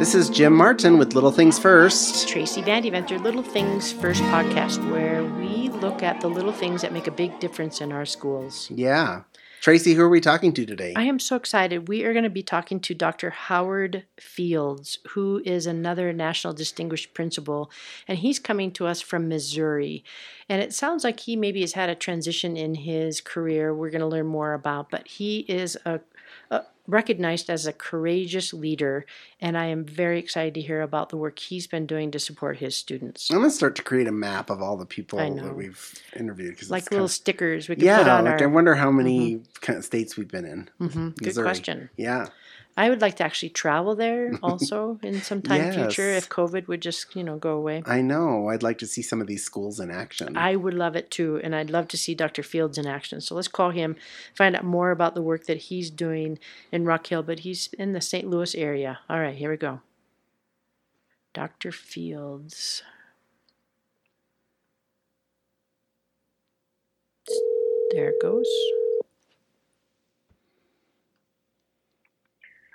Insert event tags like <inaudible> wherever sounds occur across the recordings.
This is Jim Martin with Little Things First. Tracy Vandeventer, Little Things First podcast, where we look at the little things that make a big difference in our schools. Yeah. Tracy, who are we talking to today? I am so excited. We are going to be talking to Dr. Howard Fields, who is another National Distinguished Principal, and he's coming to us from Missouri. And it sounds like he maybe has had a transition in his career. We're going to learn more about, but he is a, a recognized as a courageous leader, and I am very excited to hear about the work he's been doing to support his students. I'm gonna start to create a map of all the people that we've interviewed. Cause Like little kind stickers we of, can yeah, put on like I wonder how many kind of states we've been in. Mhm, Good question. Yeah. I would like to actually travel there <laughs> also in some time future if COVID would just you know go away. I know. I'd like to see some of these schools in action. I would love it too, and I'd love to see Dr. Fields in action. So let's call him, find out more about the work that he's doing in Rock Hill, but he's in the St. Louis area. All right, here we go. Dr. Fields. There it goes.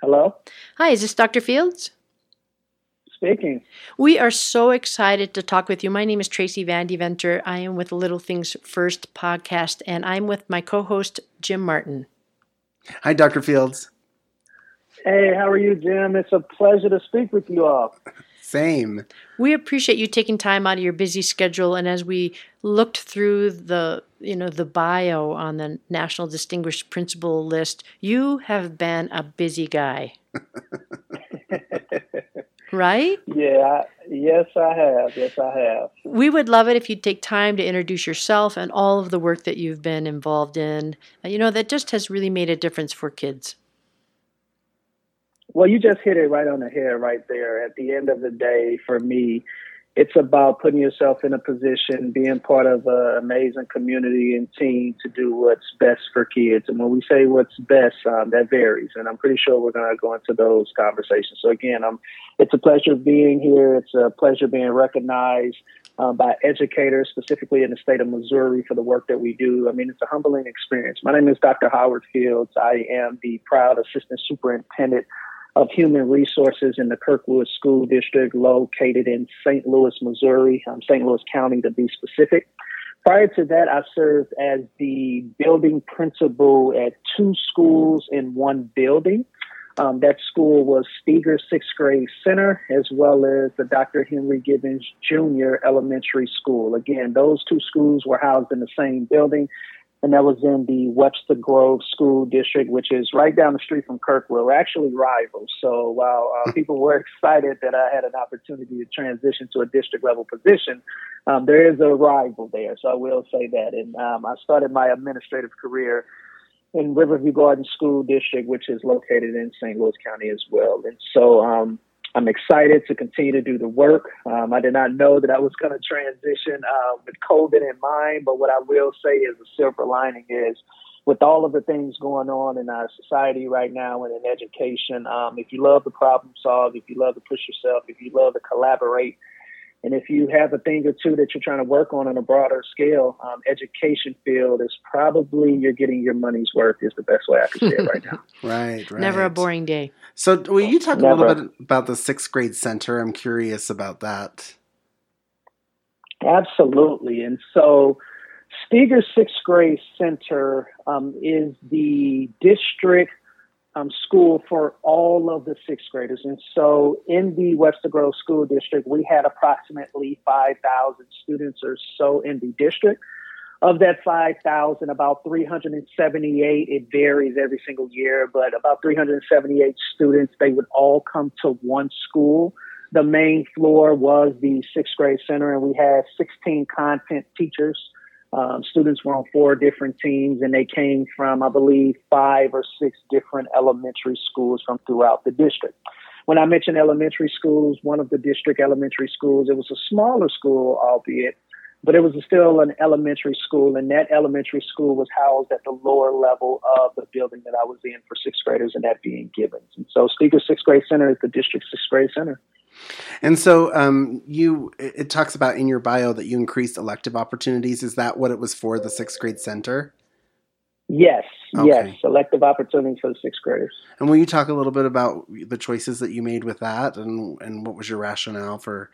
Hello, Hi, is this Dr. Fields? speaking. We are so excited to talk with you. My name is Tracy Vandeventer. I am with Little Things First podcast, and I'm with my co host, Jim Martin. Hi, Dr. Fields. Hey, how are you, Jim? It's a pleasure to speak with you all. Same. We appreciate you taking time out of your busy schedule, and as we looked through the you know the bio on the National Distinguished Principal list, you have been a busy guy, <laughs> right? Yeah, yes, I have. Yes, I have. We would love it if you'd take time to introduce yourself and all of the work that you've been involved in. You know, that just has really made a difference for kids. Well, you just hit it right on the head right there. At the end of the day, for me, it's about putting yourself in a position, being part of an amazing community and team to do what's best for kids. And when we say what's best, um, that varies. And I'm pretty sure we're going to go into those conversations. So again, um, it's a pleasure being here. It's a pleasure being recognized um, by educators, specifically in the state of Missouri, for the work that we do. I mean, it's a humbling experience. My name is Dr. Howard Fields. I am the proud assistant superintendent of Human Resources in the Kirkwood School District located in St. Louis, Missouri, um, St. Louis County to be specific. Prior to that, I served as the building principal at two schools in one building. Um, that school was Steger Sixth Grade Center, as well as the Dr. Henry Givens Jr. Elementary School. Again, those two schools were housed in the same building and that was in the Webster Grove School District, which is right down the street from Kirkwood. We're actually rivals. So while uh, people were excited that I had an opportunity to transition to a district level position, um, there is a rival there. So I will say that. And um, I started my administrative career in Riverview Garden School District, which is located in St. Louis County as well. And so um, I'm excited to continue to do the work. Um, I did not know that I was going to transition uh, with COVID in mind, but what I will say is a silver lining is with all of the things going on in our society right now and in education, um, if you love to problem solve, if you love to push yourself, if you love to collaborate, and if you have a thing or two that you're trying to work on on a broader scale, um, education field is probably you're getting your money's worth is the best way I can say it right now. <laughs> Right, right. <laughs> Never a boring day. So, will you talk a little bit about the sixth grade center? I'm curious about that. Absolutely. And so Steger Sixth Grade Center um, is the district um, school for all of the sixth graders. And so in the Webster Grove School District, we had approximately 5,000 students or so in the district. Of that 5,000, about 378, it varies every single year, but about 378 students, they would all come to one school. The main floor was the sixth grade center, and we had 16 content teachers. Um, students were on four different teams, and they came from, I believe, five or six different elementary schools from throughout the district. When I mentioned elementary schools, one of the district elementary schools, it was a smaller school, albeit, but it was still an elementary school, and that elementary school was housed at the lower level of the building that I was in for sixth graders, and that being Givens. And so, Steger Sixth Grade Center is the district sixth grade center. And so, um, you it talks about in your bio that you increased elective opportunities. Is that what it was for the sixth grade center? Yes, Okay. Yes, selective opportunities for the sixth graders. And will you talk a little bit about the choices that you made with that, and and what was your rationale for,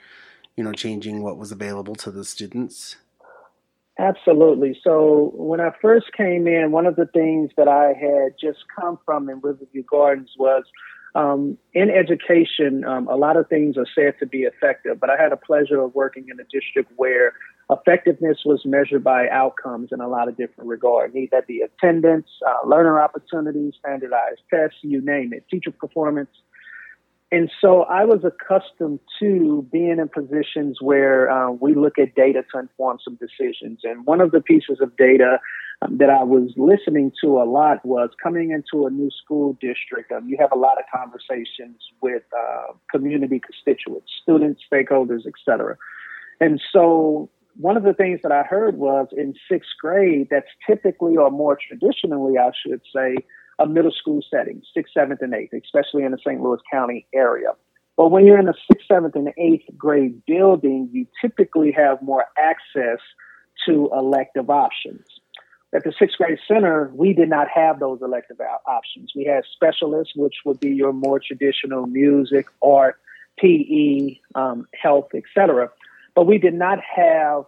you know, changing what was available to the students? Absolutely. So when I first came in, one of the things that I had just come from in Riverview Gardens was um, in education, um, a lot of things are said to be effective, but I had a pleasure of working in a district where effectiveness was measured by outcomes in a lot of different regards. Need that be attendance, uh, learner opportunities, standardized tests, you name it, teacher performance. And so I was accustomed to being in positions where uh, we look at data to inform some decisions. And one of the pieces of data that I was listening to a lot was coming into a new school district. Um, you have a lot of conversations with uh, community constituents, students, stakeholders, etc. And so one of the things that I heard was in sixth grade, that's typically or more traditionally, I should say, a middle school setting, sixth, seventh, and eighth, especially in the St. Louis County area. But when you're in the sixth, seventh, and eighth grade building, you typically have more access to elective options. At the sixth grade center, we did not have those elective options. We had specialists, which would be your more traditional music, art, PE, um, health, etc. But we did not have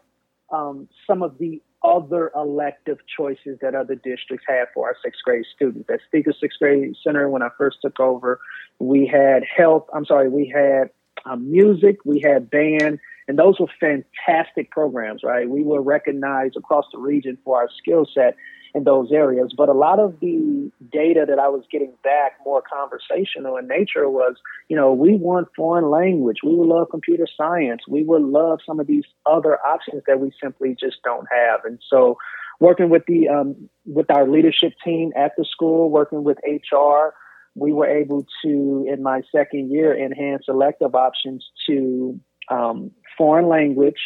um, some of the other elective choices that other districts have for our sixth grade students. At Steger Sixth Grade Center, when I first took over, we had health, I'm sorry, we had um, music, we had band, and those were fantastic programs, right? We were recognized across the region for our skill set in those areas. But a lot of the data that I was getting back, more conversational in nature, was, you know, we want foreign language. We would love computer science. We would love some of these other options that we simply just don't have. And so, working with the um, with our leadership team at the school, working with HR, we were able to, in my second year, enhance elective options to um, foreign language,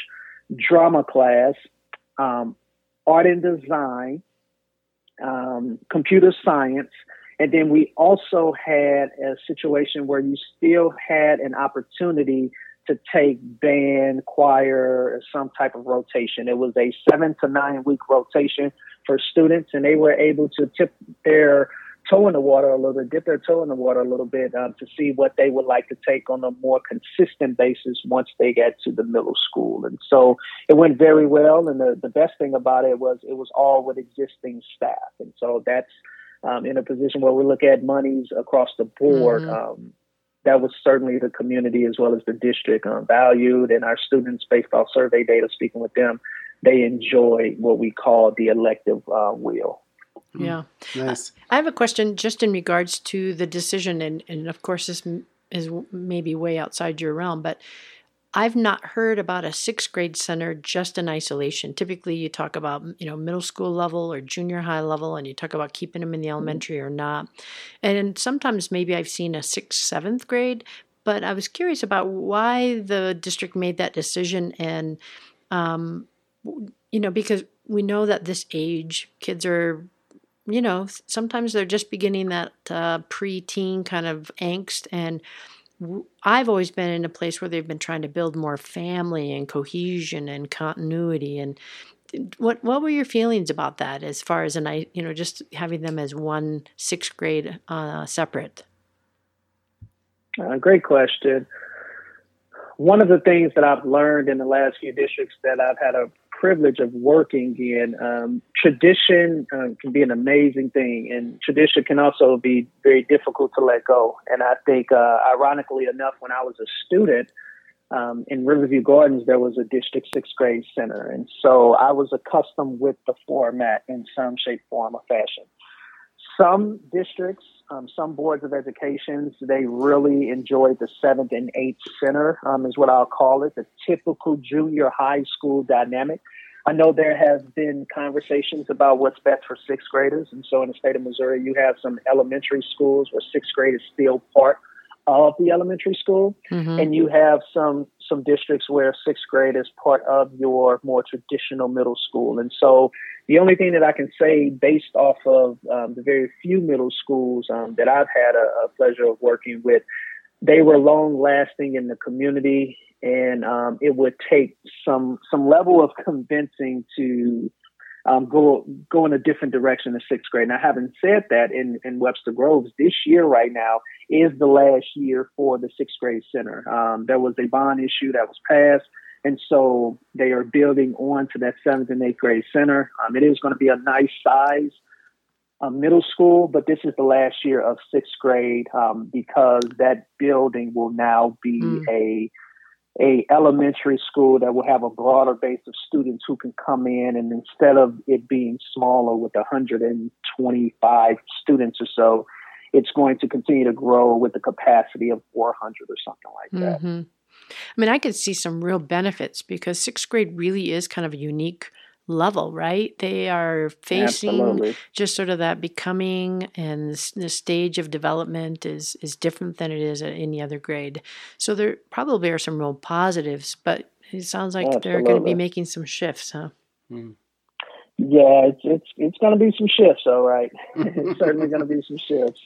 drama class, um, art and design, um, computer science. And then we also had a situation where you still had an opportunity to take band, choir, some type of rotation. It was a seven to nine week rotation for students, and they were able to tip their toe in the water a little bit, dip their toe in the water a little bit um, to see what they would like to take on a more consistent basis once they get to the middle school. And so it went very well. And the, the best thing about it was it was all with existing staff. And so that's um, in a position where we look at monies across the board. Mm-hmm. Um, that was certainly the community as well as the district um, valued, and our students, based off survey data, speaking with them, they enjoy what we call the elective uh, wheel. Mm. Yeah. Nice. I have a question just in regards to the decision, and, and of course, this is maybe way outside your realm, but I've not heard about a sixth grade center just in isolation. Typically, you talk about you know middle school level or junior high level, and you talk about keeping them in the mm-hmm. elementary or not. And sometimes maybe I've seen a sixth, seventh grade, but I was curious about why the district made that decision, and um, you know because we know that this age kids are you know, sometimes they're just beginning that uh, preteen kind of angst. And I've always been in a place where they've been trying to build more family and cohesion and continuity. And what what were your feelings about that, as far as an you know, just having them as one sixth grade uh, separate? Uh, great question. One of the things that I've learned in the last few districts that I've had a privilege of working in. Um, tradition uh, can be an amazing thing, and tradition can also be very difficult to let go. And I think, uh, ironically enough, when I was a student um, in Riverview Gardens, there was a district sixth grade center, and so I was accustomed with the format in some shape, form, or fashion. Some districts um, some boards of education, they really enjoy the seventh and eighth center, um, is what I'll call it, the typical junior high school dynamic. I know there have been conversations about what's best for sixth graders. And so in the state of Missouri, you have some elementary schools where sixth grade is still part of the elementary school. Mm-hmm. And you have some some districts where sixth grade is part of your more traditional middle school. And so the only thing that I can say based off of um, the very few middle schools um, that I've had a, a, pleasure of working with, they were long lasting in the community, and um, it would take some some level of convincing to um, go go in a different direction in sixth grade. Now, having said that, in, in Webster Groves, this year right now is the last year for the sixth grade center. Um, there was a bond issue that was passed, and so they are building on to that seventh and eighth grade center. Um, it is going to be a nice size uh, middle school, but this is the last year of sixth grade um, because that building will now be mm. a a elementary school that will have a broader base of students who can come in and instead of it being smaller with 125 students or so it's going to continue to grow with the capacity of 400 or something like that mm-hmm. i mean i could see some real benefits because sixth grade really is kind of a unique level, right? They are facing Absolutely. just sort of that becoming, and the stage of development is is different than it is at any other grade. So there probably are some real positives, but it sounds like Absolutely. they're going to be making some shifts, huh? Mm. Yeah, it's it's it's going to be some shifts, all right. <laughs> it's certainly going to be some shifts.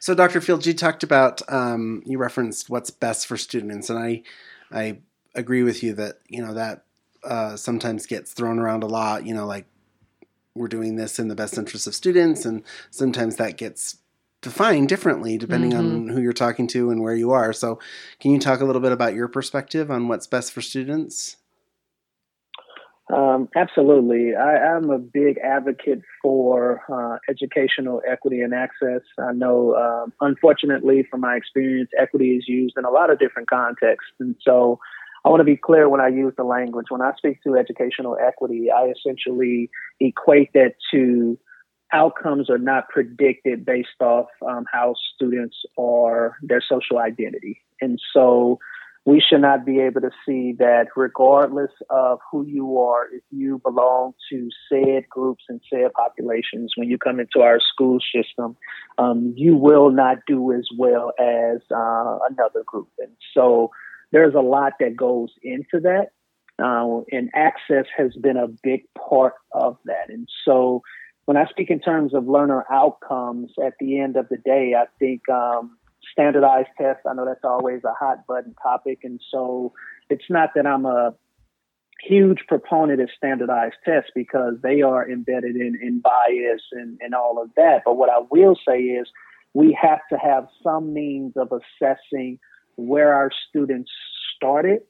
So, Dr. Fields, you talked about um, you referenced what's best for students, and I I agree with you that you know that uh, sometimes gets thrown around a lot. You know, like we're doing this in the best interest of students, and sometimes that gets defined differently depending mm-hmm. on who you're talking to and where you are. So, can you talk a little bit about your perspective on what's best for students? Um, absolutely. I, am a big advocate for uh, educational equity and access. I know, um, unfortunately, from my experience, equity is used in a lot of different contexts. And so I want to be clear when I use the language. When I speak to educational equity, I essentially equate that to outcomes are not predicted based off um, how students are their social identity. And so we should not be able to see that regardless of who you are, if you belong to said groups and said populations, when you come into our school system, um, you will not do as well as uh, another group. And so there's a lot that goes into that. Uh, and access has been a big part of that. And so when I speak in terms of learner outcomes at the end of the day, I think um, standardized tests, I know that's always a hot button topic. And so it's not that I'm a huge proponent of standardized tests because they are embedded in, in bias and, and all of that. But what I will say is we have to have some means of assessing where our students started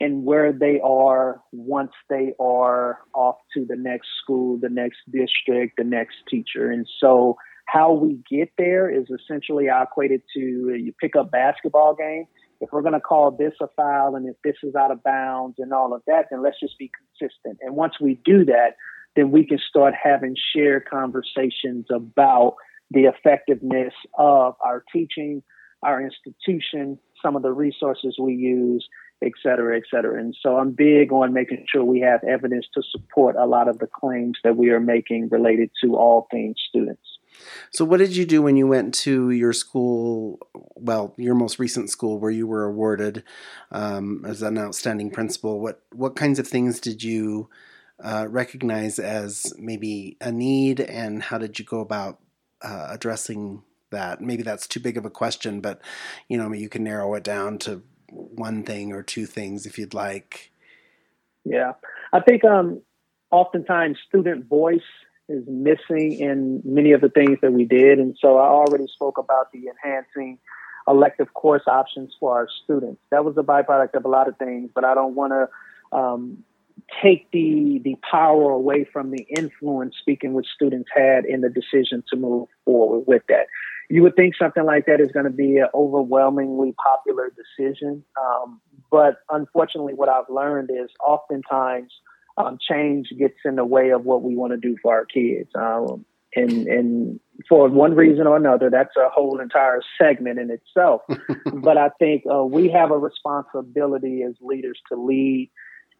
and where they are once they are off to the next school, the next district, the next teacher. And so how we get there is essentially I equate it to uh, you pick up basketball game. If we're going to call this a foul and if this is out of bounds and all of that, then let's just be consistent. And once we do that, then we can start having shared conversations about the effectiveness of our teaching, our institution, some of the resources we use, et cetera, et cetera. And so I'm big on making sure we have evidence to support a lot of the claims that we are making related to all things students. So, what did you do when you went to your school? Well, your most recent school, where you were awarded um, as an outstanding principal. What what kinds of things did you uh, recognize as maybe a need, and how did you go about uh, addressing that? Maybe that's too big of a question, but you know, you can narrow it down to one thing or two things if you'd like. Yeah, I think um, oftentimes student voice is missing in many of the things that we did, and so I already spoke about the enhancing elective course options for our students. That was a byproduct of a lot of things, but I don't want to um, take the the power away from the influence speaking with students had in the decision to move forward with that you would think something like that is going to be an overwhelmingly popular decision. Um, but unfortunately, what I've learned is oftentimes um, change gets in the way of what we want to do for our kids. Um, and, and for one reason or another, that's a whole entire segment in itself. <laughs> but I think uh, we have a responsibility as leaders to lead,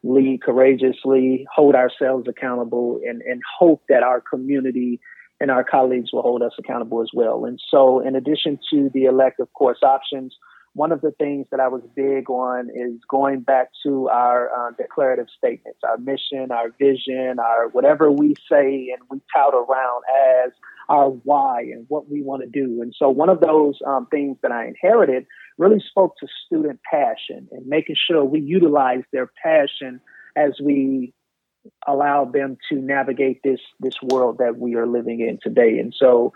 lead courageously, hold ourselves accountable, and, and hope that our community and our colleagues will hold us accountable as well. And so, in addition to the elective course options, one of the things that I was big on is going back to our uh, declarative statements, our mission, our vision, our whatever we say and we tout around as our why and what we want to do. And so, one of those um, things that I inherited really spoke to student passion and making sure we utilize their passion as we allowed them to navigate this this world that we are living in today. And so,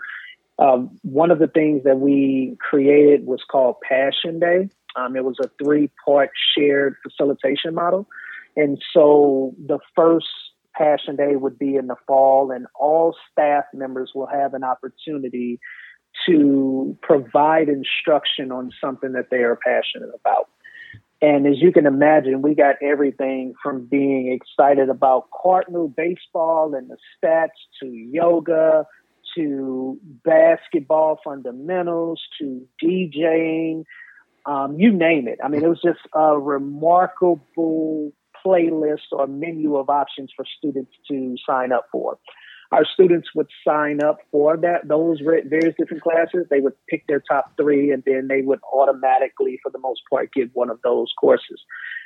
um, one of the things that we created was called Passion Day. Um, it was a three part shared facilitation model. And so the first Passion Day would be in the fall, and all staff members will have an opportunity to provide instruction on something that they are passionate about. And as you can imagine, we got everything from being excited about Cardinal baseball and the stats to yoga to basketball fundamentals to DJing, um, you name it. I mean, it was just a remarkable playlist or menu of options for students to sign up for our students would sign up for that those various different classes. They would pick their top three, and then they would automatically, for the most part, get one of those courses.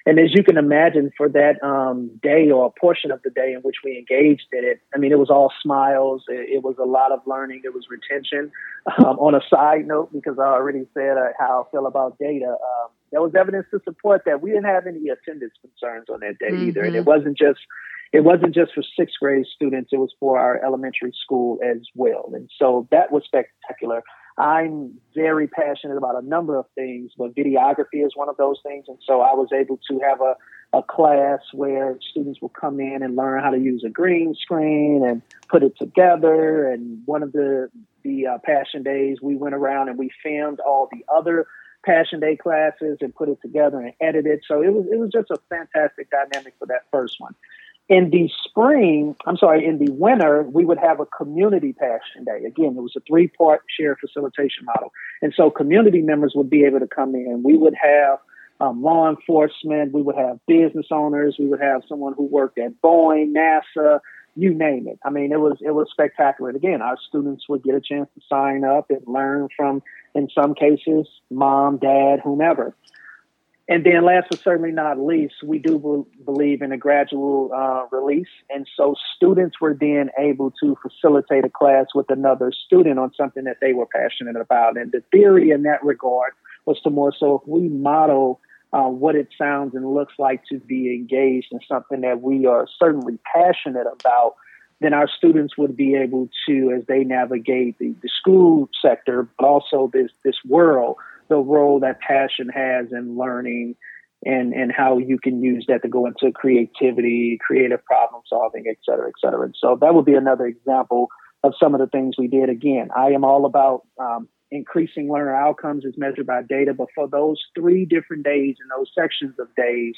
And as you can imagine, for that um, day or portion of the day in which we engaged in it, I mean, it was all smiles. It, it was a lot of learning. It was retention. Um, on a side note, because I already said uh, how I feel about data, um, there was evidence to support that we didn't have any attendance concerns on that day mm-hmm. either, and it mm-hmm. wasn't just it wasn't just for sixth grade students, it was for our elementary school as well. And so that was spectacular. I'm very passionate about a number of things, but videography is one of those things. And so I was able to have a, a class where students will come in and learn how to use a green screen and put it together. And one of the, the uh, passion days, we went around and we filmed all the other passion day classes and put it together and edited. So it was, it was just a fantastic dynamic for that first one in the spring, I'm sorry, in the winter, we would have a community passion day. Again, it was a three part shared facilitation model. And so community members would be able to come in. We would have um, law enforcement, we would have business owners, we would have someone who worked at Boeing, NASA, you name it. I mean, it was it was spectacular. And again, our students would get a chance to sign up and learn from, in some cases, mom, dad, whomever. And then, last but certainly not least, we do believe in a gradual uh, release. And so, students were then able to facilitate a class with another student on something that they were passionate about. And the theory in that regard was to more so if we model uh, what it sounds and looks like to be engaged in something that we are certainly passionate about, then our students would be able to, as they navigate the, the school sector, but also this this world, the role that passion has in learning and and how you can use that to go into creativity, creative problem solving, et cetera, et cetera. And so that would be another example of some of the things we did. Again, I am all about um, increasing learner outcomes as measured by data, but for those three different days and those sections of days,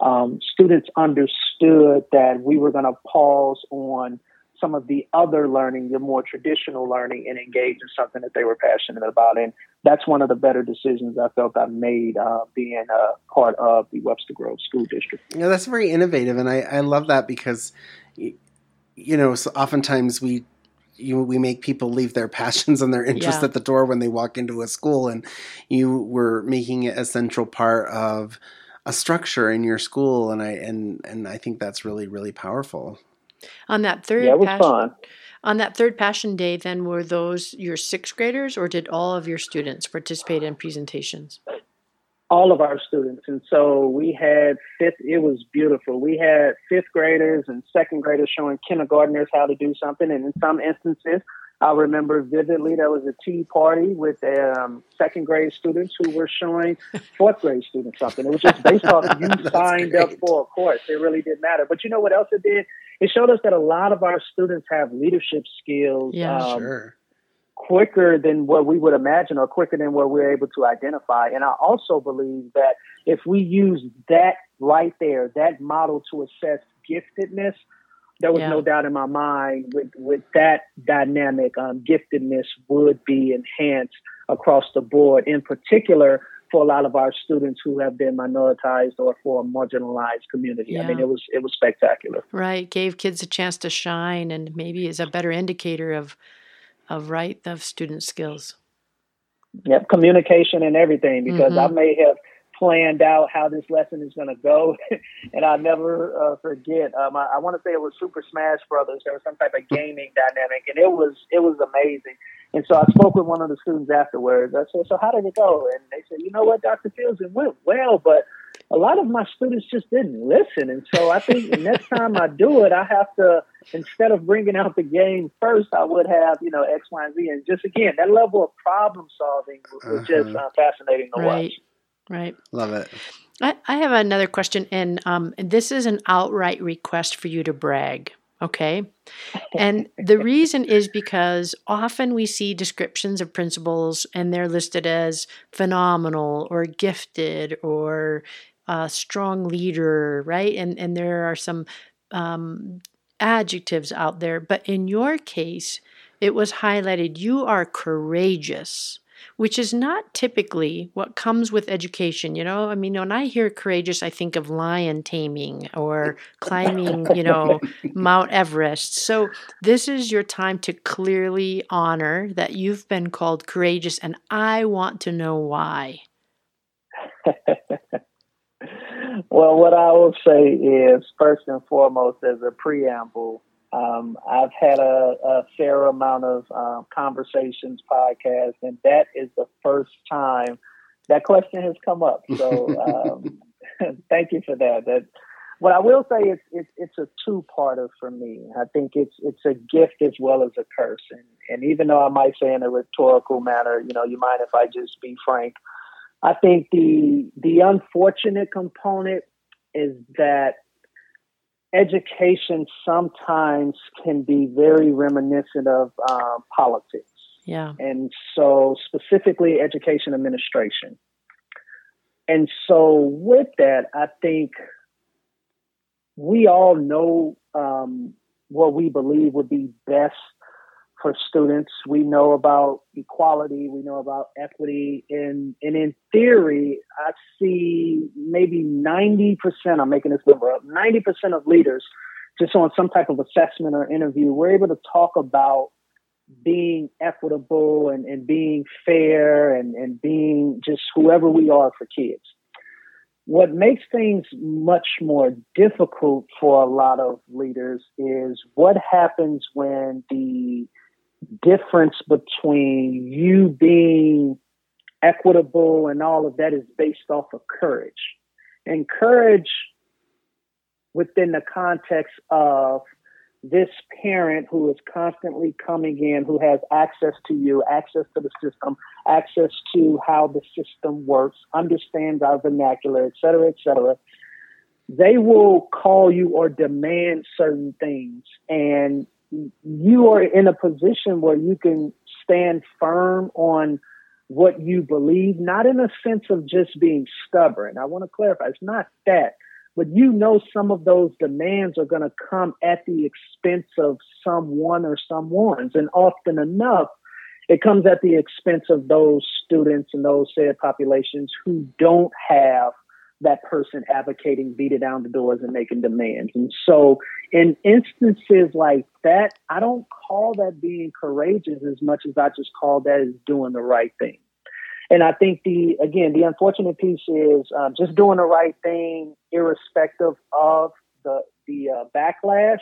um, students understood that we were going to pause on some of the other learning, the more traditional learning, and engage in something that they were passionate about. And that's one of the better decisions I felt I made uh, being a part of the Webster Groves School District. Yeah, that's very innovative, and I, I love that because, you know, so oftentimes we you, we make people leave their <laughs> passions and their interests yeah. at the door when they walk into a school, and you were making it a central part of a structure in your school, and I and and I think that's really really powerful. On that third, yeah, it was passion, fun. On that third passion day, then were those your sixth graders, or did all of your students participate in presentations? All of our students, and so we had fifth. It was beautiful. We had fifth graders and second graders showing kindergartners how to do something, and in some instances, I remember vividly there was a tea party with um, second grade students who were showing fourth grade students something. It was just based off you <laughs> signed great. up for a course. It really didn't matter. But you know what else it did? It showed us that a lot of our students have leadership skills. Yeah, um, sure. Quicker than what we would imagine, or quicker than what we're able to identify. And I also believe that if we use that right there, that model to assess giftedness, there was yeah. no doubt in my mind with, with that dynamic, um, giftedness would be enhanced across the board, in particular for a lot of our students who have been minoritized or for a marginalized community. Yeah. I mean, it was it was spectacular. Right, gave kids a chance to shine, and maybe is a better indicator of of right of student skills. Yep, communication and everything. Because mm-hmm. I may have planned out how this lesson is going to go, <laughs> and I'll never uh, forget. Um, I, I want to say it was Super Smash Brothers. There was some type of gaming dynamic, and it was it was amazing. And so I spoke with one of the students afterwards. I said, "So how did it go?" And they said, "You know what, Dr. Fields, it went well, but a lot of my students just didn't listen. And so I think the next time I do it, I have to, instead of bringing out the game first, I would have, you know, X, Y, and Z. And just again, that level of problem solving was uh-huh. just uh, fascinating to right. watch. Right. Love it. I, I have another question, and um, this is an outright request for you to brag. Okay. And the <laughs> reason is because often we see descriptions of principals and they're listed as phenomenal or gifted or a strong leader, right? And and there are some um, adjectives out there, but in your case, it was highlighted you are courageous which is not typically what comes with education. You know, I mean, when I hear courageous, I think of lion taming or climbing, you know, <laughs> Mount Everest. So this is your time to clearly honor that you've been called courageous, and I want to know why. <laughs> well, what I will say is first and foremost, as a preamble, um, I've had a, a, fair amount of uh, conversations, podcasts, and that is the first time that question has come up. So um, <laughs> <laughs> thank you for that. That what I will say is it's, it's a two-parter for me. I think it's it's a gift as well as a curse. And, and even though I might say in a rhetorical manner, you know, you mind if I just be frank? I think the the unfortunate component is that education sometimes can be very reminiscent of uh, politics. Yeah. And so, specifically, education administration. And so, with that, I think we all know um, what we believe would be best for students. We know about equality. We know about equity. And, and in theory, I see maybe 90%, I'm making this number up, 90% of leaders just on some type of assessment or interview, we're able to talk about being equitable and, and being fair and, and being just whoever we are for kids. What makes things much more difficult for a lot of leaders is what happens when the difference between you being equitable and all of that is based off of courage. And courage within the context of this parent who is constantly coming in, who has access to you, access to the system, access to how the system works, understands our vernacular, et cetera, et cetera, they will call you or demand certain things. And you are in a position where you can stand firm on what you believe, not in a sense of just being stubborn. I want to clarify, it's not that, but you know some of those demands are going to come at the expense of someone or someone's. And often enough, it comes at the expense of those students and those said populations who don't have that person advocating, beating down the doors and making demands. And so in instances like that, I don't call that being courageous as much as I just call that as doing the right thing. And I think the, again, the unfortunate piece is um, just doing the right thing, irrespective of the, the uh, backlash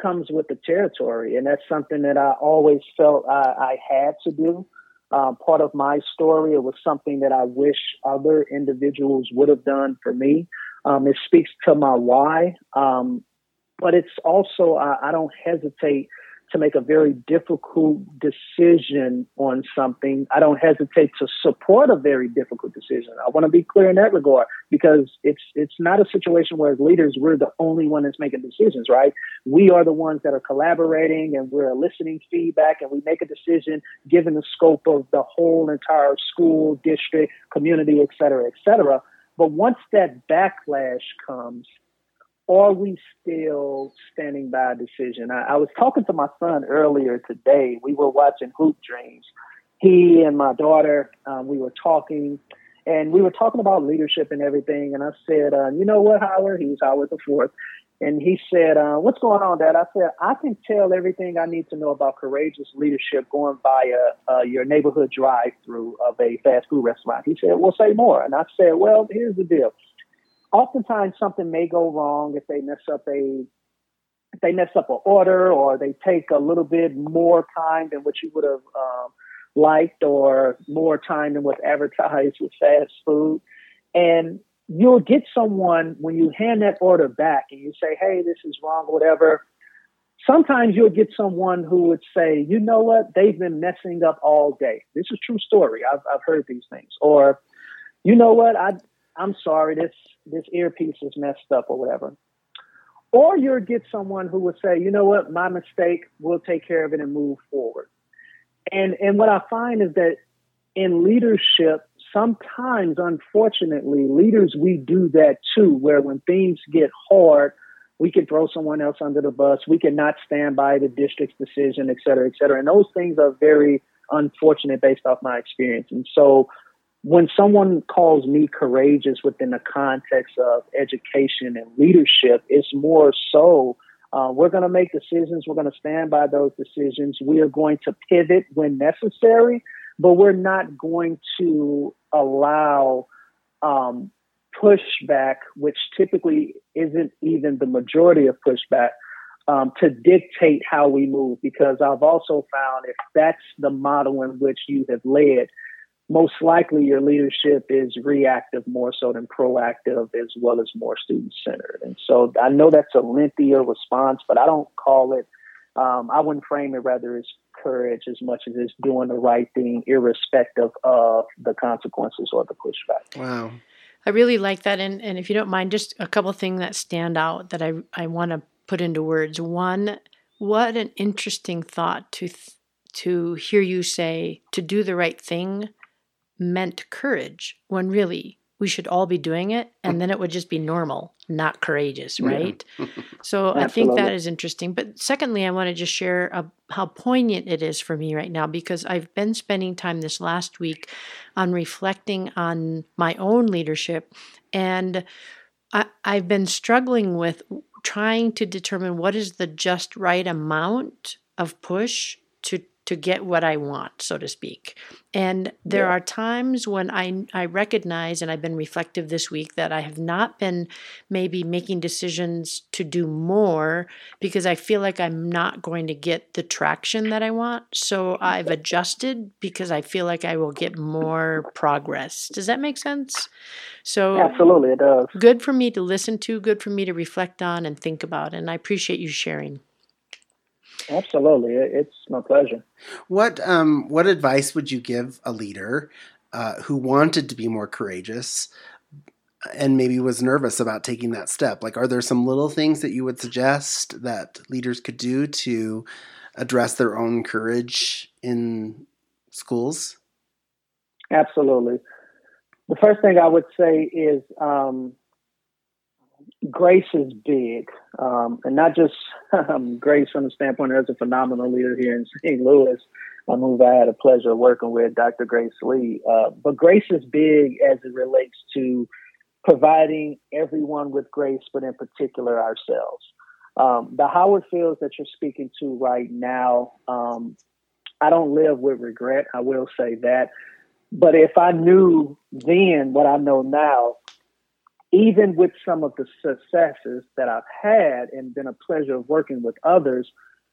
comes with the territory. And that's something that I always felt I, I had to do um, part of my story. It was something that I wish other individuals would have done for me. Um, it speaks to my why, um, but it's also I, I don't hesitate to make a very difficult decision on something, I don't hesitate to support a very difficult decision. I want to be clear in that regard because it's it's not a situation where as leaders we're the only one that's making decisions, right? We are the ones that are collaborating and we're eliciting feedback and we make a decision given the scope of the whole entire school, district, community, et cetera, et cetera. But once that backlash comes, are we still standing by a decision? I, I was talking to my son earlier today. We were watching Hoop Dreams. He and my daughter, um, we were talking, and we were talking about leadership and everything. And I said, uh, "You know what, Howard? He's Howard the Fourth. And he said, uh, "What's going on, Dad?" I said, "I can tell everything I need to know about courageous leadership going by uh, your neighborhood drive-through of a fast food restaurant." He said, "Well, say more." And I said, "Well, here's the deal." Oftentimes something may go wrong if they mess up a if they mess up an order or they take a little bit more time than what you would have um, liked or more time than what's advertised with fast food. And you'll get someone when you hand that order back and you say, hey, this is wrong, whatever. Sometimes you'll get someone who would say, you know what, they've been messing up all day. This is true story. I've, I've heard these things. Or, you know what, I, I'm sorry, this, this earpiece is messed up or whatever. Or you'll get someone who will say, you know what, my mistake, we'll take care of it and move forward. And, and what I find is that in leadership, sometimes, unfortunately, leaders, we do that too, where when things get hard, we can throw someone else under the bus. We cannot stand by the district's decision, et cetera, et cetera. And those things are very unfortunate based off my experience. And so when someone calls me courageous within the context of education and leadership, it's more so uh, we're going to make decisions. We're going to stand by those decisions. We are going to pivot when necessary, but we're not going to allow um, pushback, which typically isn't even the majority of pushback, um, to dictate how we move. Because I've also found if that's the model in which you have led, most likely your leadership is reactive more so than proactive, as well as more student centered. And so I know that's a lengthier response, but I don't call it. Um, I wouldn't frame it rather as courage as much as it's doing the right thing, irrespective of the consequences or the pushback. Wow. I really like that. And, and if you don't mind, just a couple things that stand out that I, I want to put into words. One, what an interesting thought to, th- to hear you say to do the right thing meant courage when really we should all be doing it and then it would just be normal not courageous right? Yeah. <laughs> so i think that is interesting. But secondly i want to just share a, how poignant it is for me right now because i've been spending time this last week on reflecting on my own leadership and I, i've been struggling with trying to determine what is the just right amount of push to to get what I want, so to speak. And there yeah. are times when I, I recognize, and I've been reflective this week, that I have not been maybe making decisions to do more because I feel like I'm not going to get the traction that I want. So I've adjusted because I feel like I will get more progress. Does that make sense? So, absolutely, it does. Good for me to listen to, good for me to reflect on and think about. And I appreciate you sharing. Absolutely, it's my pleasure. What um, what advice would you give a leader uh, who wanted to be more courageous and maybe was nervous about taking that step? Like, are there some little things that you would suggest that leaders could do to address their own courage in schools? Absolutely. The first thing I would say is um, Grace is big, um, and not just <laughs> um, Grace from the standpoint as a phenomenal leader here in St. Louis, um, who I had a pleasure of working with, Dr. Grace Lee. Uh, but Grace is big as it relates to providing everyone with grace, but in particular ourselves. Um, the Howard Fields that you're speaking to right now, um, I don't live with regret. I will say that. But if I knew then what I know now, even with some of the successes that I've had and been a pleasure of working with others,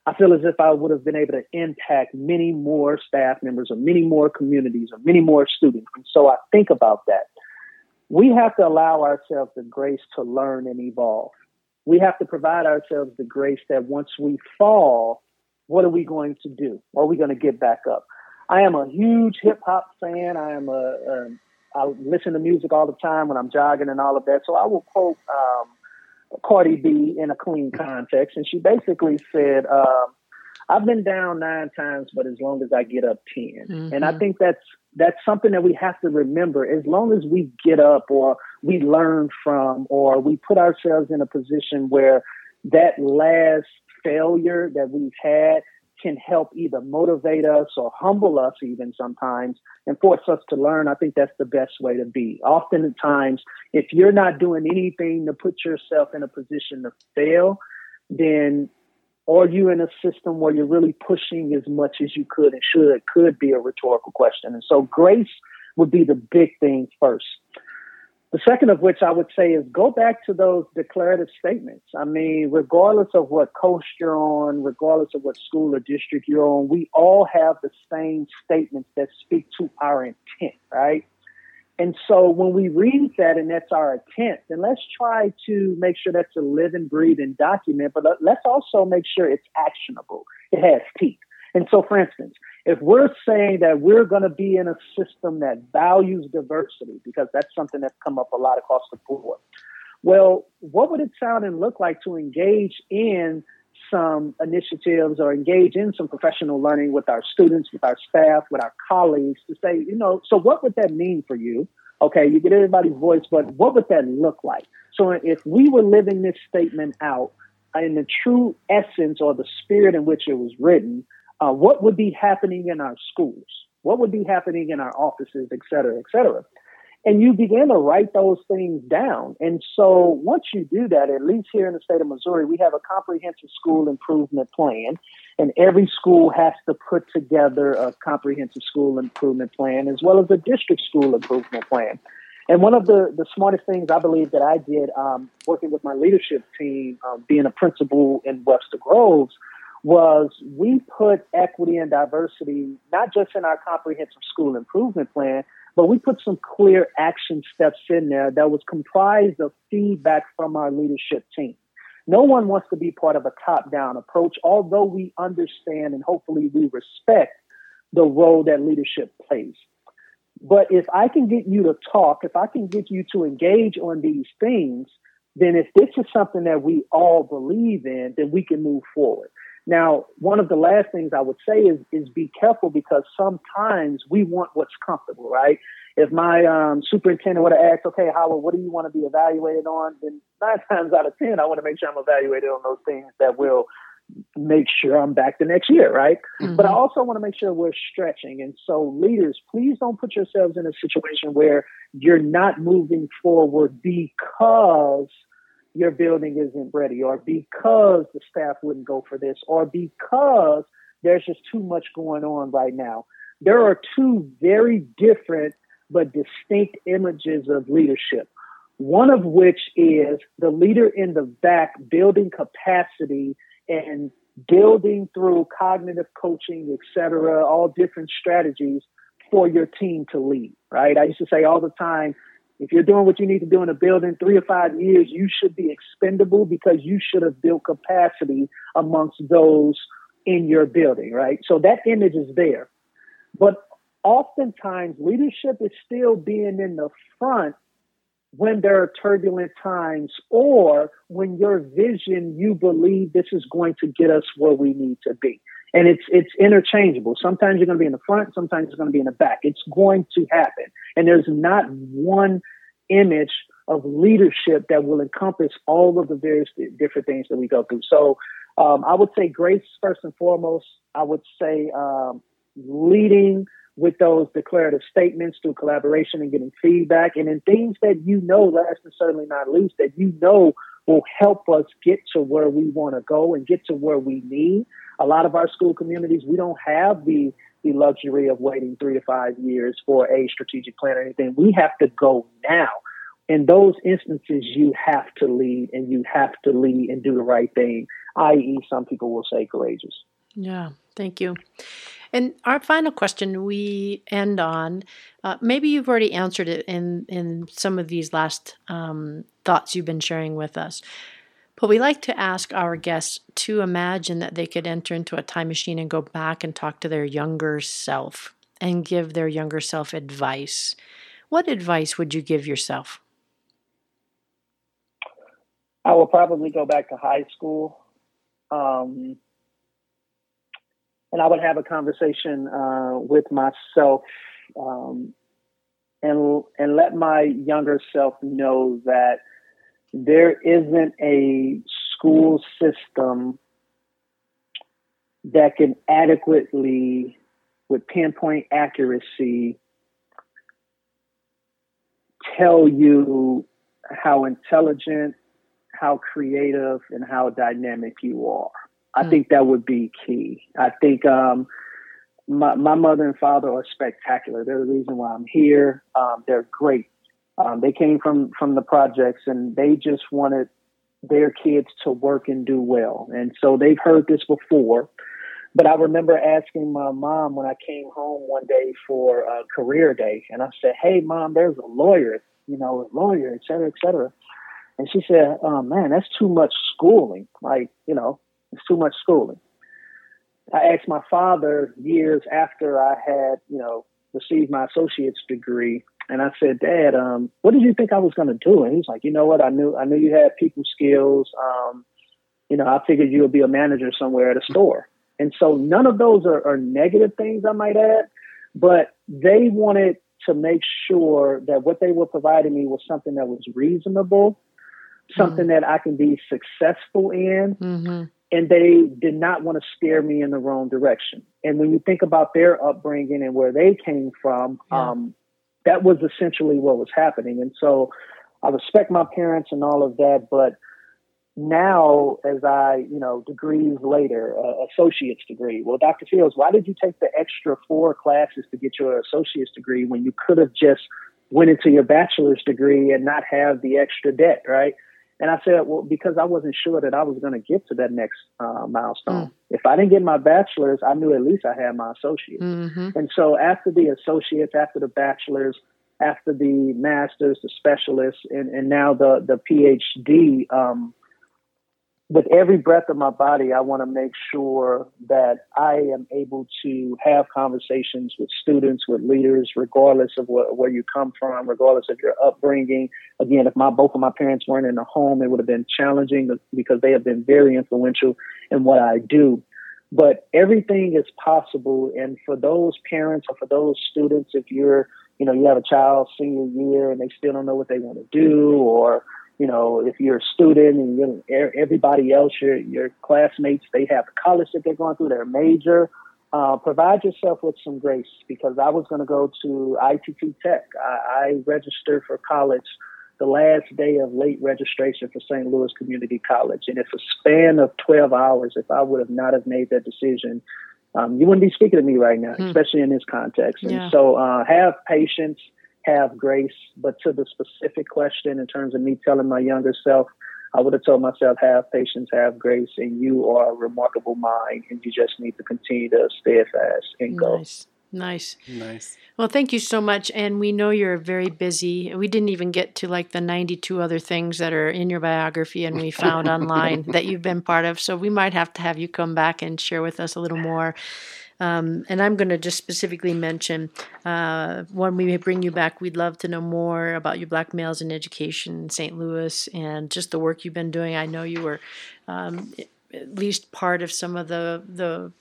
I feel as if I would have been able to impact many more staff members or many more communities or many more students. And so I think about that. We have to allow ourselves the grace to learn and evolve. We have to provide ourselves the grace that once we fall, what are we going to do? Are we going to get back up? I am a huge hip hop fan. I am a, a I listen to music all the time when I'm jogging and all of that. So I will quote um, Cardi B in a clean context, and she basically said, um, "I've been down nine times, but as long as I get up 10 mm-hmm. And I think that's that's something that we have to remember. As long as we get up, or we learn from, or we put ourselves in a position where that last failure that we've had can help either motivate us or humble us even sometimes and force us to learn, I think that's the best way to be. Oftentimes, if you're not doing anything to put yourself in a position to fail, then are you in a system where you're really pushing as much as you could and should could be a rhetorical question. And so grace would be the big thing first. The second of which I would say is go back to those declarative statements. I mean, regardless of what coast you're on, regardless of what school or district you're on, we all have the same statements that speak to our intent, right? And so when we read that and that's our intent, then let's try to make sure that's a live and breathe and document, but let's also make sure it's actionable. It has teeth. And so, for instance, if we're saying that we're going to be in a system that values diversity, because that's something that's come up a lot across the board, well, what would it sound and look like to engage in some initiatives or engage in some professional learning with our students, with our staff, with our colleagues to say, you know, so what would that mean for you? Okay, you get everybody's voice, but what would that look like? So if we were living this statement out in the true essence or the spirit in which it was written, uh, what would be happening in our schools? What would be happening in our offices, et cetera, et cetera? And you begin to write those things down. And so once you do that, at least here in the state of Missouri, we have a comprehensive school improvement plan. And every school has to put together a comprehensive school improvement plan as well as a district school improvement plan. And one of the, the smartest things I believe that I did um, working with my leadership team, um, being a principal in Webster Groves, was we put equity and diversity not just in our comprehensive school improvement plan, but we put some clear action steps in there that was comprised of feedback from our leadership team. No one wants to be part of a top down approach, although we understand and hopefully we respect the role that leadership plays. But if I can get you to talk, if I can get you to engage on these things, then if this is something that we all believe in, then we can move forward. Now, one of the last things I would say is is be careful because sometimes we want what's comfortable, right? If my um, superintendent would have asked, okay, Howard, what do you want to be evaluated on? Then nine <laughs> times out of ten, I want to make sure I'm evaluated on those things that will make sure I'm back the next year, right? Mm-hmm. But I also want to make sure we're stretching. And so, leaders, please don't put yourselves in a situation where you're not moving forward because your building isn't ready, or because the staff wouldn't go for this, or because there's just too much going on right now. There are two very different but distinct images of leadership. One of which is the leader in the back building capacity and building through cognitive coaching, et cetera, all different strategies for your team to lead, right? I used to say all the time, if you're doing what you need to do in a building three or five years, you should be expendable because you should have built capacity amongst those in your building, right? So that image is there. But oftentimes leadership is still being in the front when there are turbulent times or when your vision, you believe this is going to get us where we need to be. And it's it's interchangeable. Sometimes you're going to be in the front, sometimes you're going to be in the back. It's going to happen. And there's not one image of leadership that will encompass all of the various different things that we go through. So um, I would say grace first and foremost. I would say um, leading with those declarative statements through collaboration and getting feedback, and in things that you know, last and certainly not least, that you know will help us get to where we want to go and get to where we need a lot of our school communities, we don't have the the luxury of waiting three to five years for a strategic plan or anything. We have to go now. In those instances, you have to lead and you have to lead and do the right thing, i.e., some people will say courageous. Yeah, thank you. And our final question we end on, uh, maybe you've already answered it in, in some of these last um, thoughts you've been sharing with us. But we like to ask our guests to imagine that they could enter into a time machine and go back and talk to their younger self and give their younger self advice. What advice would you give yourself? I will probably go back to high school. Um, and I would have a conversation uh, with myself um, and and let my younger self know that there isn't a school system that can adequately, with pinpoint accuracy, tell you how intelligent, how creative, and how dynamic you are. I mm. think that would be key. I think um, my, my mother and father are spectacular. They're the reason why I'm here. Um, they're great um, they came from from the projects, and they just wanted their kids to work and do well. And so they've heard this before. But I remember asking my mom when I came home one day for a career day, and I said, "Hey, mom, there's a lawyer, you know, a lawyer, et cetera, et cetera." And she said, "Oh man, that's too much schooling. Like, you know, it's too much schooling." I asked my father years after I had, you know, received my associate's degree, and I said, "Dad, um, what did you think I was going to do?" And he's like, "You know what? I knew I knew you had people skills. Um, you know, I figured you would be a manager somewhere at a store." And so none of those are, are negative things, I might add, but they wanted to make sure that what they were providing me was something that was reasonable, something mm-hmm. that I can be successful in. Mm-hmm. And they did not want to steer me in the wrong direction. And when you think about their upbringing and where they came from, yeah. um, that was essentially what was happening. And so I respect my parents and all of that, but now as I, you know, degrees later, uh, associate's degree. Well, Dr. Fields, why did you take the extra four classes to get your associate's degree when you could have just went into your bachelor's degree and not have the extra debt, right? And I said, well, because I wasn't sure that I was going to get to that next uh, milestone. Mm. If I didn't get my bachelor's, I knew at least I had my associate's. Mm-hmm. And so after the associates, after the bachelor's, after the master's, the specialists, and, and now the the PhD, um, with every breath of my body, I want to make sure that I am able to have conversations with students, with leaders, regardless of what, where you come from, regardless of your upbringing. Again, if my both of my parents weren't in the home, it would have been challenging because they have been very influential in what I do. But everything is possible, and for those parents or for those students, if you're, you know, you have a child senior year and they still don't know what they want to do, or you know, if you're a student and you everybody else, your your classmates, they have the college that they're going through, their major. Uh, provide yourself with some grace because I was going to go to ITT Tech. I, I registered for college the last day of late registration for St. Louis Community College, and it's a span of 12 hours. If I would have not have made that decision, um, you wouldn't be speaking to me right now, hmm. especially in this context. And yeah. so, uh, have patience have grace. But to the specific question, in terms of me telling my younger self, I would have told myself, have patience, have grace, and you are a remarkable mind, and you just need to continue to stay fast and go. Nice. Nice. Nice. Well, thank you so much. And we know you're very busy. We didn't even get to like the 92 other things that are in your biography and we found <laughs> online that you've been part of. So we might have to have you come back and share with us a little more. Um, and I'm going to just specifically mention uh, when we bring you back, we'd love to know more about your black males in education in St. Louis and just the work you've been doing. I know you were um, at least part of some of the the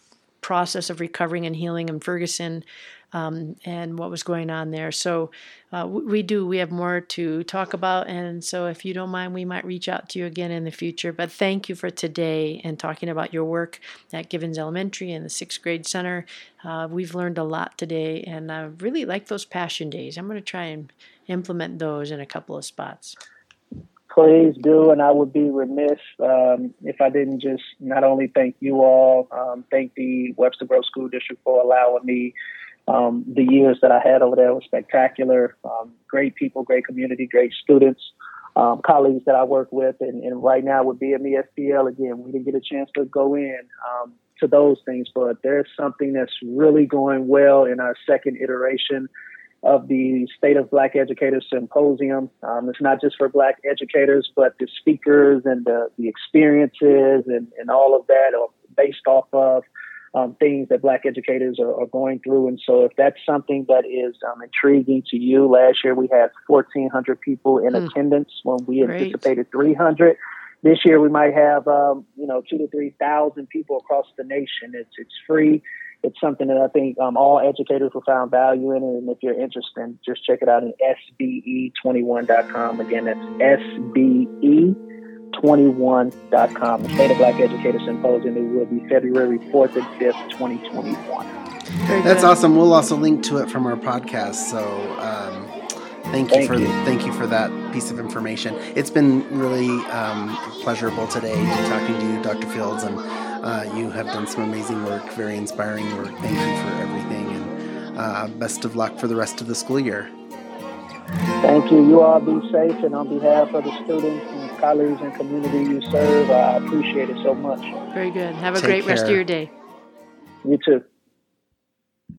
process of recovering and healing in Ferguson um, and what was going on there. So uh, we do. We have more to talk about, and so if you don't mind, we might reach out to you again in the future. But thank you for today and talking about your work at Givens Elementary and the sixth grade center. Uh, we've learned a lot today, and I really like those passion days. I'm going to try and implement those in a couple of spots please do. And I would be remiss um, if I didn't just not only thank you all, um, thank the Webster Groves School District for allowing me um, the years that I had over there were spectacular. Um, great people, great community, great students, um, colleagues that I work with, and, and right now with BME STL again, we didn't get a chance to go in um, to those things, but there's something that's really going well in our second iteration of the State of Black Educators Symposium. Um, it's not just for Black educators, but the speakers and the, the experiences and, and all of that are based off of um, things that Black educators are, are, going through. And so, if that's something that is um, intriguing to you, last year we had 1,400 people in mm. attendance when we Great. anticipated 300. This year we might have, um, you know, two to three thousand people across the nation. It's it's free. It's something that I think um, all educators will find value in. And if you're interested, just check it out at sbe21.com. Again, that's sbe 21.com. The State of Black Educators Symposium. It will be February 4th and 5th, 2021. That's awesome. We'll also link to it from our podcast. So um, thank you thank for you. thank you for that piece of information. It's been really um, pleasurable today talking to you, Dr. Fields, and uh, you have done some amazing work, very inspiring work. Thank you for everything, and uh, best of luck for the rest of the school year. Thank you. You all be safe, and on behalf of the students and colleagues and community you serve, I appreciate it so much. Very good. Have a Take great care. rest of your day. You too.